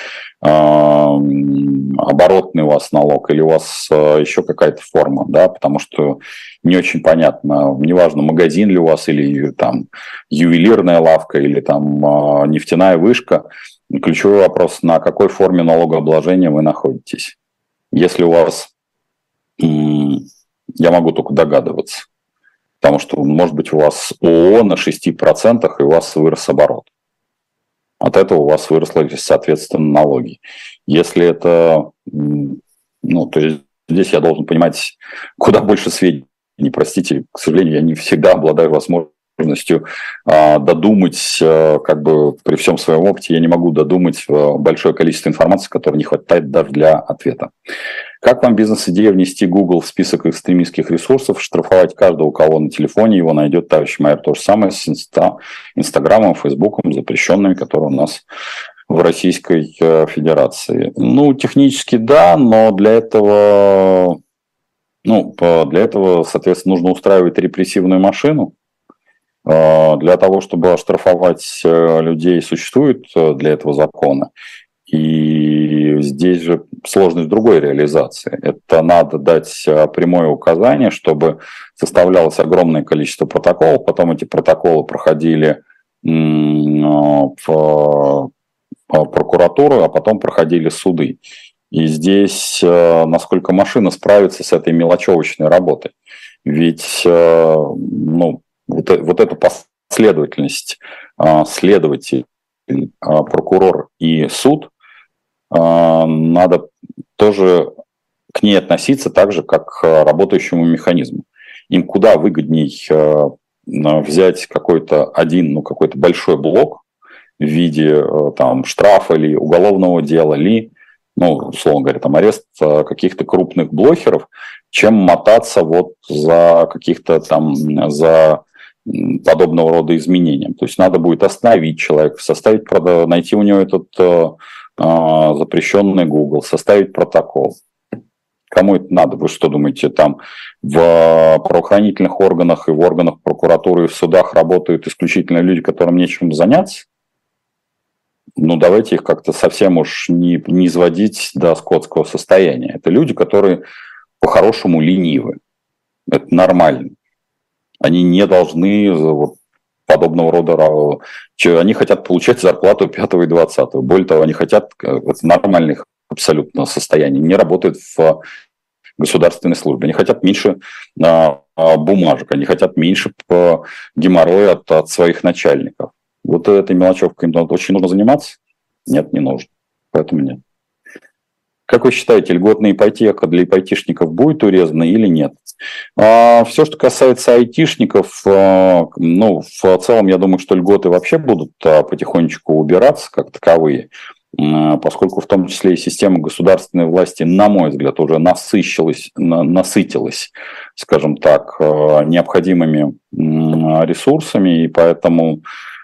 Speaker 1: Оборотный у вас налог или у вас э, еще какая-то форма, да, потому что не очень понятно, неважно, магазин ли у вас или там ювелирная лавка или там э, нефтяная вышка, ключевой вопрос, на какой форме налогообложения вы находитесь. Если у вас, я могу только догадываться, Потому что, может быть, у вас ООО на 6%, и у вас вырос оборот. От этого у вас выросли, соответственно, налоги. Если это, ну, то есть здесь я должен понимать куда больше сведений. Простите, к сожалению, я не всегда обладаю возможностью э, додумать, э, как бы при всем своем опыте, я не могу додумать э, большое количество информации, которой не хватает даже для ответа. Как вам бизнес-идея внести Google в список экстремистских ресурсов, штрафовать каждого, у кого на телефоне его найдет товарищ майор? То же самое с Инста, Инстаграмом, Фейсбуком, запрещенными, которые у нас в Российской э, Федерации. Ну, технически да, но для этого, ну, для этого, соответственно, нужно устраивать репрессивную машину. Э, для того, чтобы оштрафовать э, людей, существуют для этого законы. И здесь же сложность другой реализации. Это надо дать а, прямое указание, чтобы составлялось огромное количество протоколов, потом эти протоколы проходили в а, прокуратуру, а потом проходили суды. И здесь а, насколько машина справится с этой мелочевочной работой. Ведь ну, вот, вот эту последовательность следователь, прокурор и суд а, надо тоже к ней относиться так же, как к работающему механизму. Им куда выгодней а, взять какой-то один, ну, какой-то большой блок в виде а, там, штрафа или уголовного дела, ли, ну, условно говоря, там арест каких-то крупных блохеров, чем мотаться вот за каких-то там, за подобного рода изменениям. То есть надо будет остановить человека, составить, найти у него этот а, запрещенный Google, составить протокол. Кому это надо? Вы что думаете, там в правоохранительных органах и в органах прокуратуры и в судах работают исключительно люди, которым нечем заняться? Ну, давайте их как-то совсем уж не, не изводить до скотского состояния. Это люди, которые по-хорошему ленивы. Это нормально. Они не должны вот, подобного рода. Они хотят получать зарплату 5 и 20. Более того, они хотят в нормальных абсолютно состояний, не работают в государственной службе. Они хотят меньше а, а, бумажек, они хотят меньше геморроя от, от своих начальников. Вот этой мелочевкой им очень нужно заниматься? Нет, не нужно. Поэтому нет. Как вы считаете, льготная ипотека для ипотечников будет урезана или нет? А, все, что касается айтишников, а, ну, в целом, я думаю, что льготы вообще будут а, потихонечку убираться как таковые, поскольку в том числе и система государственной власти, на мой взгляд, уже насыщилась, насытилась, скажем так, необходимыми ресурсами, и поэтому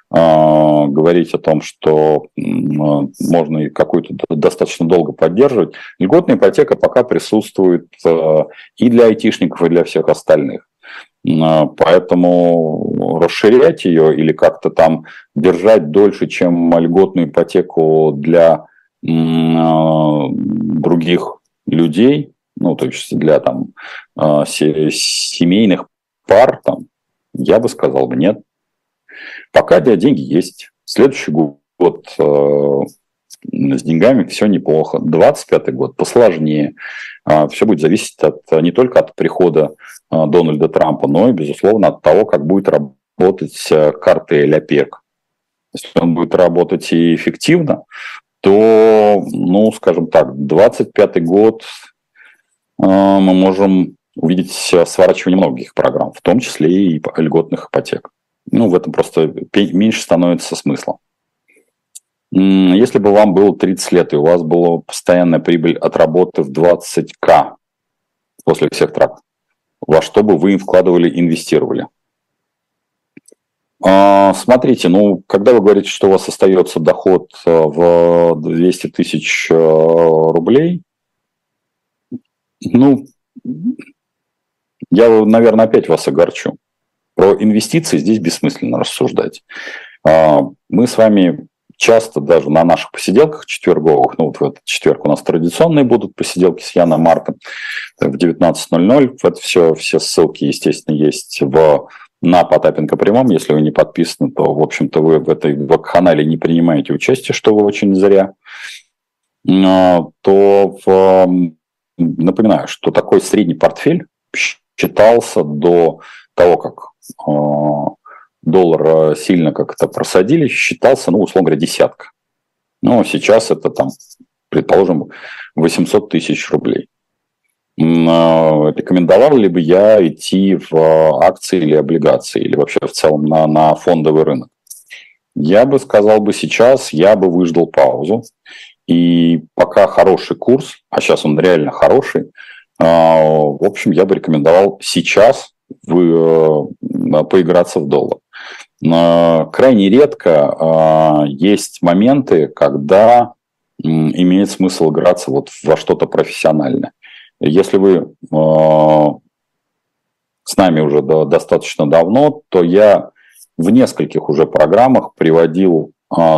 Speaker 1: говорить о том, что можно и какую-то достаточно долго поддерживать. Льготная ипотека пока присутствует а, и для айтишников, и для всех остальных. Поэтому расширять ее или как-то там держать дольше, чем льготную ипотеку для других людей, ну, то есть для там семейных пар, там, я бы сказал бы нет. Пока для деньги есть. Следующий год э, с деньгами все неплохо. 25 год посложнее. Э, все будет зависеть от, не только от прихода э, Дональда Трампа, но и, безусловно, от того, как будет работать э, картель ОПЕК. Если он будет работать и эффективно, то, ну, скажем так, 25 год э, мы можем увидеть сворачивание многих программ, в том числе и льготных ипотек. Ну, в этом просто меньше становится смысла. Если бы вам было 30 лет, и у вас была постоянная прибыль от работы в 20к после всех трат, во что бы вы вкладывали, инвестировали? А, смотрите, ну, когда вы говорите, что у вас остается доход э, в 200 тысяч э, рублей, ну, я, наверное, опять вас огорчу. Про инвестиции здесь бессмысленно рассуждать. А, мы с вами часто даже на наших посиделках четверговых, ну вот в этот четверг у нас традиционные будут посиделки с Яной Марком в 19.00. Это все, все ссылки, естественно, есть в на Потапенко прямом. Если вы не подписаны, то, в общем-то, вы в этой канале не принимаете участие, что вы очень зря. А, то в, напоминаю, что такой средний портфель считался до того, как доллар э, сильно как-то просадили, считался, ну, условно говоря, десятка. Но сейчас это там, предположим, 800 тысяч рублей. Э, рекомендовал ли бы я идти в акции или облигации, или вообще в целом на, на фондовый рынок? Я бы сказал бы сейчас, я бы выждал паузу. И пока хороший курс, а сейчас он реально хороший, э, в общем, я бы рекомендовал сейчас поиграться в доллар. Крайне редко есть моменты, когда имеет смысл играться вот во что-то профессиональное. Если вы с нами уже достаточно давно, то я в нескольких уже программах приводил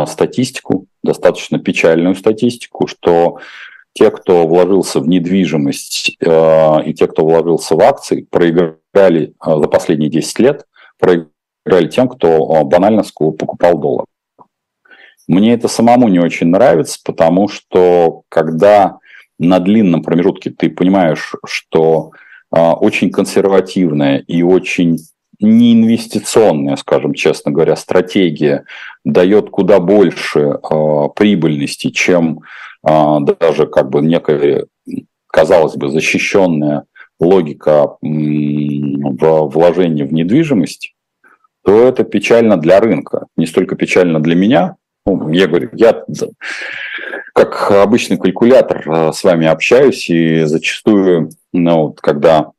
Speaker 1: статистику, достаточно печальную статистику, что те, кто вложился в недвижимость и те, кто вложился в акции, проиграли за последние 10 лет, проиграли играли тем, кто банально покупал доллар. Мне это самому не очень нравится, потому что когда на длинном промежутке ты понимаешь, что а, очень консервативная и очень неинвестиционная, скажем честно говоря, стратегия дает куда больше э, прибыльности, чем э, даже как бы некая, казалось бы, защищенная логика в вложении в недвижимость, то это печально для рынка. Не столько печально для меня. Ну, я говорю, я как обычный калькулятор э, с вами общаюсь, и зачастую, ну, вот, когда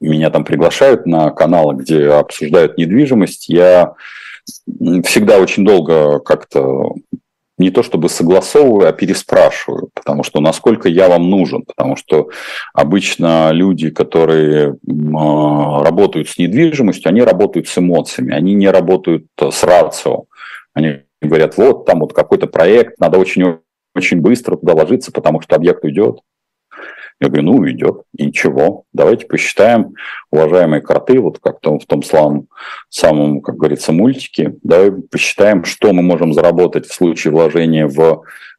Speaker 1: меня там приглашают на каналы, где обсуждают недвижимость, я всегда очень долго как-то не то чтобы согласовываю, а переспрашиваю, потому что насколько я вам нужен, потому что обычно люди, которые а, работают с недвижимостью, они работают с эмоциями, они не работают с рацио. Они говорят, вот там вот какой-то проект, надо очень очень быстро туда ложиться, потому что объект уйдет. Я говорю, ну, идет, и ничего. Давайте посчитаем, уважаемые кроты, вот как там в том славном, самом, как говорится, мультике, давай посчитаем, что мы можем заработать в случае вложения в э,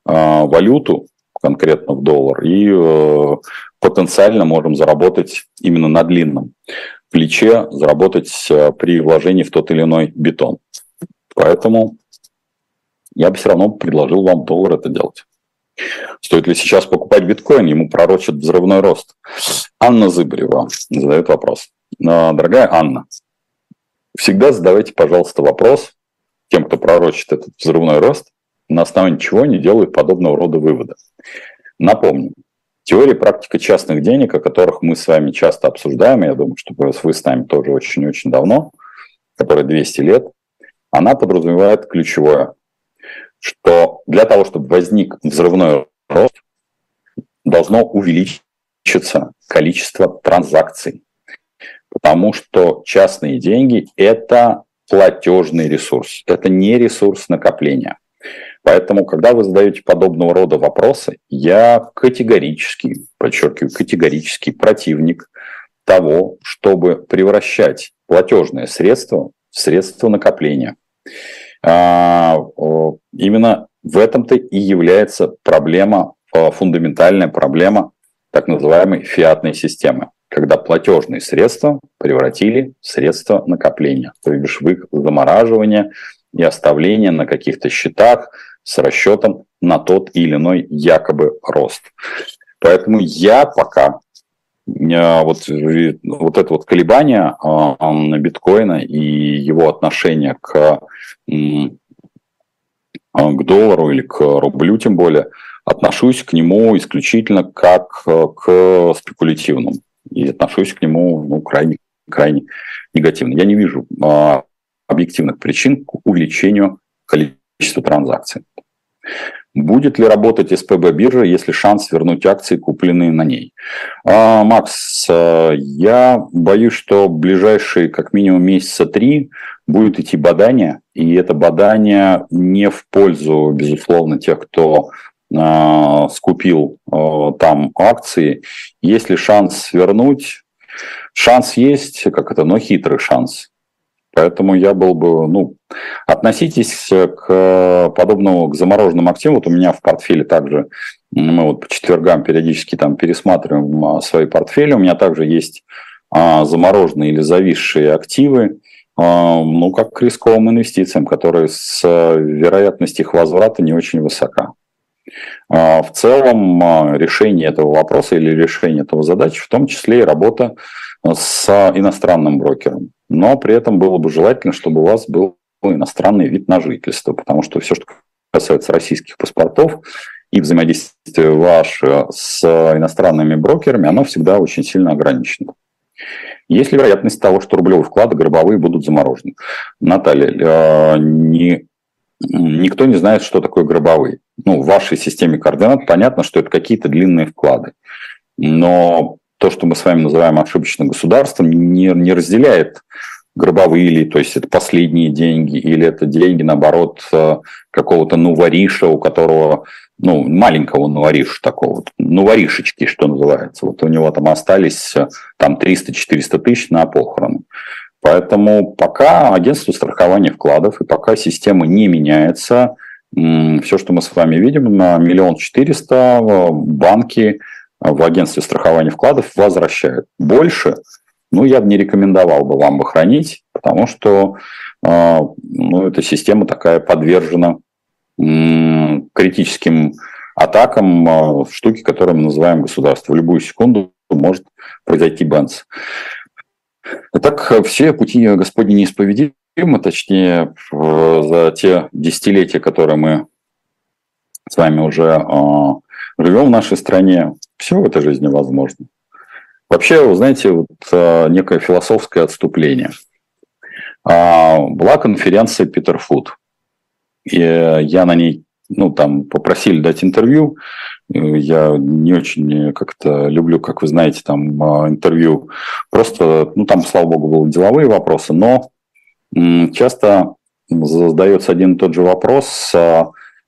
Speaker 1: валюту, конкретно в доллар, и э, потенциально можем заработать именно на длинном плече, заработать э, при вложении в тот или иной бетон. Поэтому я бы все равно предложил вам доллар это делать. Стоит ли сейчас покупать биткоин? Ему пророчат взрывной рост. Анна Зыбарева задает вопрос. «А, дорогая Анна, всегда задавайте, пожалуйста, вопрос тем, кто пророчит этот взрывной рост, на основании чего они делают подобного рода выводы. Напомню, теория практика частных денег, о которых мы с вами часто обсуждаем, я думаю, что вы с нами тоже очень-очень давно, которая 200 лет, она подразумевает ключевое что для того, чтобы возник взрывной рост, должно увеличиться количество транзакций. Потому что частные деньги – это платежный ресурс, это не ресурс накопления. Поэтому, когда вы задаете подобного рода вопросы, я категорически, подчеркиваю, категорический противник того, чтобы превращать платежные средства в средства накопления. А, именно в этом-то и является проблема, а, фундаментальная проблема так называемой фиатной системы, когда платежные средства превратили в средства накопления, то бишь в их замораживание и оставление на каких-то счетах с расчетом на тот или иной якобы рост. Поэтому я пока а, вот, вот это вот колебание биткоина и его отношение к а, к доллару или к рублю тем более, отношусь к нему исключительно как э, к спекулятивному. И отношусь к нему ну, крайне, крайне негативно. Я не вижу а, объективных причин к увеличению количества транзакций. Будет ли работать СПБ биржа, если шанс вернуть акции, купленные на ней? А, Макс, э, я боюсь, что ближайшие как минимум месяца три будет идти бадание, и это бадание не в пользу, безусловно, тех, кто э, скупил э, там акции. Есть ли шанс вернуть? Шанс есть, как это, но хитрый шанс. Поэтому я был бы, ну, относитесь к подобному, к замороженным активам. Вот у меня в портфеле также, мы вот по четвергам периодически там пересматриваем а, свои портфели. У меня также есть а, замороженные или зависшие активы, а, ну, как к рисковым инвестициям, которые с вероятностью их возврата не очень высока. В целом решение этого вопроса или решение этого задачи, в том числе и работа с иностранным брокером но при этом было бы желательно, чтобы у вас был иностранный вид на жительство, потому что все, что касается российских паспортов и взаимодействия ваше с иностранными брокерами, оно всегда очень сильно ограничено. Есть ли вероятность того, что рублевые вклады гробовые будут заморожены? Наталья, э, не, никто не знает, что такое гробовые. Ну, в вашей системе координат понятно, что это какие-то длинные вклады. Но то, что мы с вами называем ошибочным государством, не, не разделяет гробовые, или, то есть это последние деньги, или это деньги, наоборот, э, какого-то нувариша, у которого, ну, маленького нувариша такого, нуваришечки, что называется. Вот у него там остались э, там 300-400 тысяч на похороны. Поэтому пока агентство страхования вкладов и пока система не меняется, все, что мы с вами видим, на миллион четыреста э, банки в агентстве страхования вкладов возвращают. Больше, ну, я бы не рекомендовал бы вам бы хранить, потому что э, ну, эта система такая подвержена критическим атакам э, штуки, которые мы называем государство. В любую секунду может произойти бенс. Итак, все пути Господни неисповедимы, точнее, за те десятилетия, которые мы с вами уже живем в нашей стране, все в этой жизни возможно. Вообще, вы знаете, вот, а, некое философское отступление. А, была конференция Питер Фуд. И я на ней, ну, там попросили дать интервью. Я не очень как-то люблю, как вы знаете, там а, интервью. Просто, ну, там, слава богу, были деловые вопросы, но часто задается один и тот же вопрос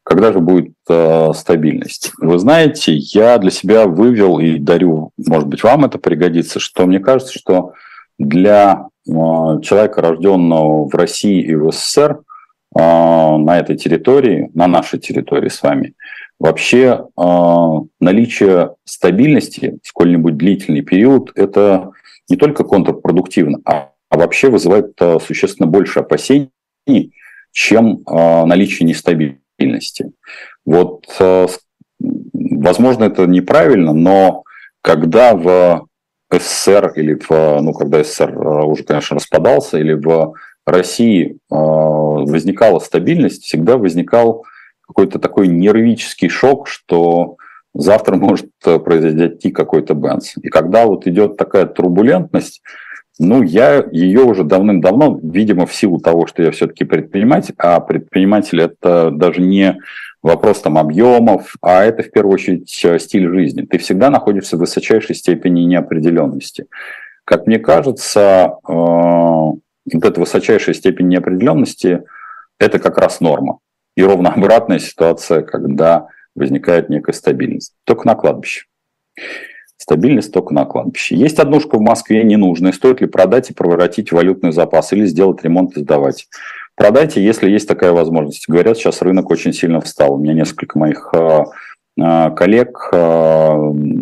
Speaker 1: когда же будет э, стабильность? Вы знаете, я для себя вывел и дарю, может быть, вам это пригодится, что мне кажется, что для э, человека, рожденного в России и в СССР, э, на этой территории, на нашей территории с вами, вообще э, наличие стабильности, сколь-нибудь длительный период, это не только контрпродуктивно, а, а вообще вызывает э, существенно больше опасений, чем э, наличие нестабильности стабильности. Вот, э, возможно, это неправильно, но когда в СССР или в, ну, когда СССР э, уже, конечно, распадался, или в России э, возникала стабильность, всегда возникал какой-то такой нервический шок, что завтра [laughs] может произойти какой-то бенс. И когда вот идет такая турбулентность, ну, я ее уже давным-давно, видимо, в силу того, что я все-таки предприниматель, а предприниматель это даже не вопрос там объемов, а это в первую очередь стиль жизни. Ты всегда находишься в высочайшей степени неопределенности. Как мне кажется, вот эта высочайшая степень неопределенности – это как раз норма. И ровно обратная ситуация, когда возникает некая стабильность. Только на кладбище. Стабильность только на кладбище. Есть однушка в Москве ненужная. Стоит ли продать и превратить в валютный запас или сделать ремонт и сдавать? Продайте, если есть такая возможность. Говорят, сейчас рынок очень сильно встал. У меня несколько моих а, а, коллег а,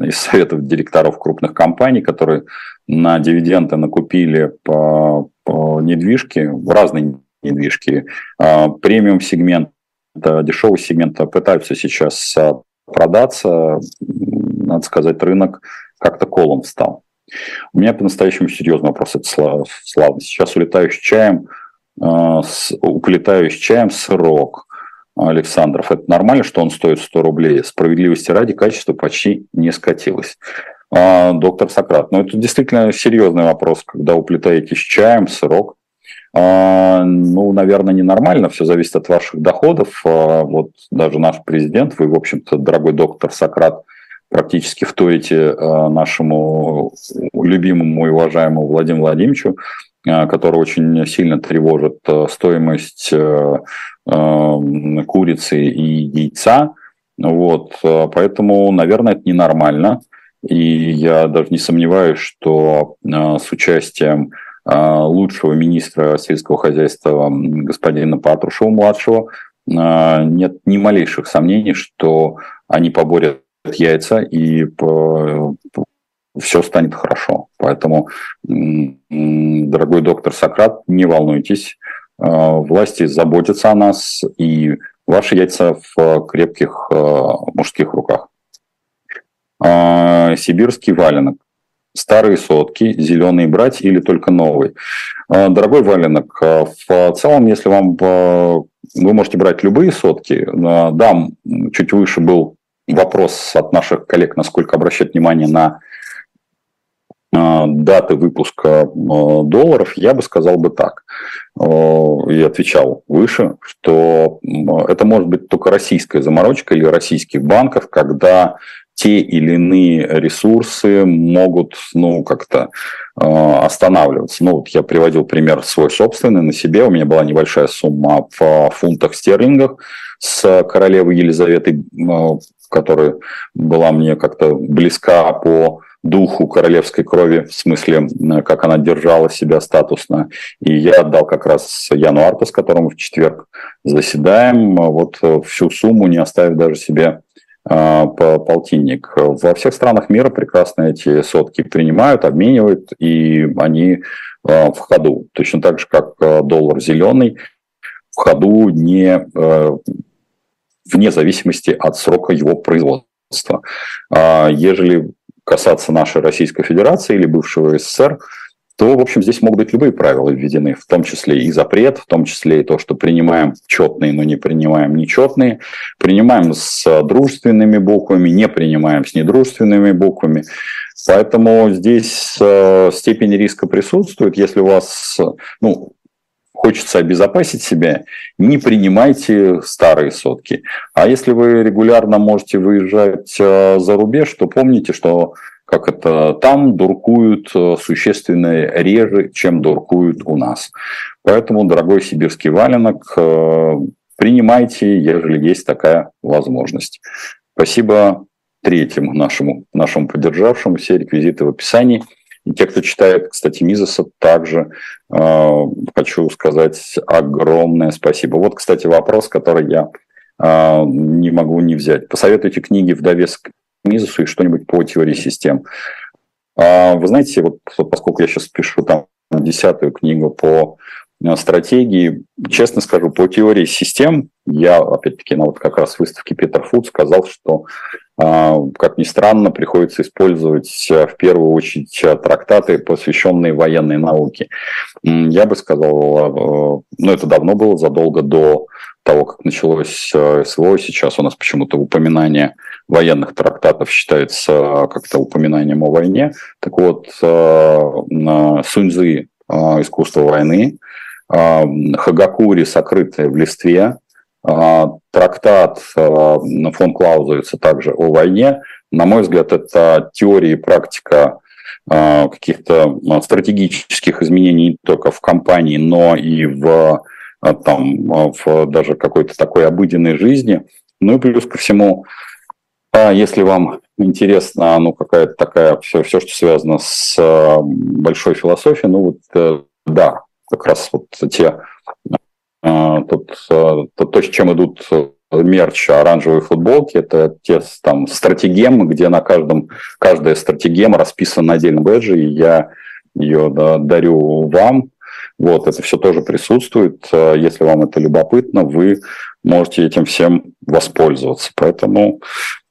Speaker 1: из советов директоров крупных компаний, которые на дивиденды накупили по, по недвижке, в разные недвижки, премиум сегмент, дешевый сегмент пытаются сейчас продаться. Надо сказать, рынок как-то колом встал. У меня по-настоящему серьезный вопрос, это славно. Сейчас улетаю с чаем, улетаю с чаем сырок. Александров. Это нормально, что он стоит 100 рублей? Справедливости ради качество почти не скатилось. А, доктор Сократ, ну это действительно серьезный вопрос, когда уплетаете с чаем сырок. А, ну, наверное, ненормально, все зависит от ваших доходов. А, вот даже наш президент, вы, в общем-то, дорогой доктор Сократ, практически вторите а, нашему любимому и уважаемому Владимиру Владимировичу, а, который очень сильно тревожит а, стоимость курицы и яйца. Вот, поэтому, наверное, это ненормально. И я даже не сомневаюсь, что с участием лучшего министра сельского хозяйства господина Патрушева-младшего нет ни малейших сомнений, что они поборят яйца и все станет хорошо. Поэтому, дорогой доктор Сократ, не волнуйтесь, власти заботятся о нас, и ваши яйца в крепких мужских руках. Сибирский валенок. Старые сотки, зеленые брать или только новый? Дорогой валенок, в целом, если вам вы можете брать любые сотки, да, чуть выше был вопрос от наших коллег, насколько обращать внимание на а, даты выпуска а, долларов, я бы сказал бы так. И отвечал выше, что это может быть только российская заморочка или российских банков, когда те или иные ресурсы могут ну, как-то э, останавливаться. Ну, вот я приводил пример свой собственный на себе. У меня была небольшая сумма в фунтах стерлингах с королевой Елизаветой которая была мне как-то близка по духу королевской крови, в смысле, как она держала себя статусно. И я отдал как раз Яну Арта, с которым мы в четверг заседаем, вот всю сумму, не оставив даже себе по полтинник. Во всех странах мира прекрасно эти сотки принимают, обменивают, и они в ходу. Точно так же, как доллар зеленый в ходу не вне зависимости от срока его производства. А ежели касаться нашей Российской Федерации или бывшего СССР, то, в общем, здесь могут быть любые правила введены, в том числе и запрет, в том числе и то, что принимаем четные, но не принимаем нечетные, принимаем с дружественными буквами, не принимаем с недружественными буквами. Поэтому здесь э, степень риска присутствует. Если у вас, ну, хочется обезопасить себя, не принимайте старые сотки. А если вы регулярно можете выезжать э, за рубеж, то помните, что как это там дуркуют э, существенно реже, чем дуркуют у нас. Поэтому, дорогой сибирский валенок, э, принимайте, ежели есть такая возможность. Спасибо третьему нашему, нашему поддержавшему. Все реквизиты в описании – и те, кто читает, кстати, Мизеса, также хочу сказать огромное спасибо. Вот, кстати, вопрос, который я э, не могу не взять. Посоветуйте книги в довесок к Мизесу и что-нибудь по теории систем. Э, вы знаете, вот поскольку я сейчас пишу там десятую книгу по стратегии, честно скажу, по теории систем, я, опять-таки, на вот как раз выставке Питер Фуд сказал, что а, как ни странно, приходится использовать э, в первую очередь э, трактаты, посвященные военной науке. Я бы сказал, э, ну это давно было, задолго до того, как началось СВО, сейчас у нас почему-то упоминание военных трактатов считается как-то упоминанием о войне. Так вот, Суньзы «Искусство войны», Хагакури «Сокрытое в листве», а, трактат а, фон Клаузовица также о войне. На мой взгляд, это теория и практика каких-то стратегических изменений не только в компании, но и в там в даже какой-то такой обыденной жизни. Ну и плюс ко всему, если вам интересно, ну какая-то такая все, все, что связано с большой философией, ну вот да, как раз вот те тот, то, то, с чем идут мерч оранжевые футболки, это те там стратегемы, где на каждом, каждая стратегема расписана на отдельном бэдже, и я ее да, дарю вам. Вот, это все тоже присутствует. Если вам это любопытно, вы можете этим всем воспользоваться. Поэтому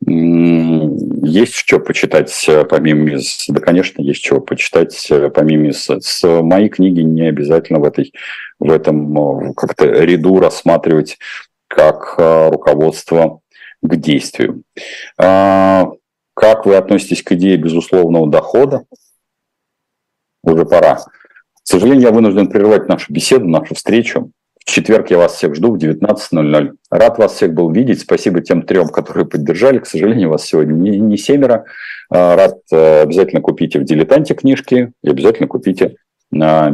Speaker 1: есть что почитать помимо из... Да, конечно, есть чего почитать помимо из... С моей книги не обязательно в, этой, в этом как-то ряду рассматривать как э, руководство к действию. А, как вы относитесь к идее безусловного дохода? Уже пора. К сожалению, я вынужден прервать нашу беседу, нашу встречу. Четверг я вас всех жду в 19.00. Рад вас всех был видеть. Спасибо тем трем, которые поддержали. К сожалению, вас сегодня не, не семеро. А, рад э, обязательно купите в «Дилетанте» книжки и обязательно купите на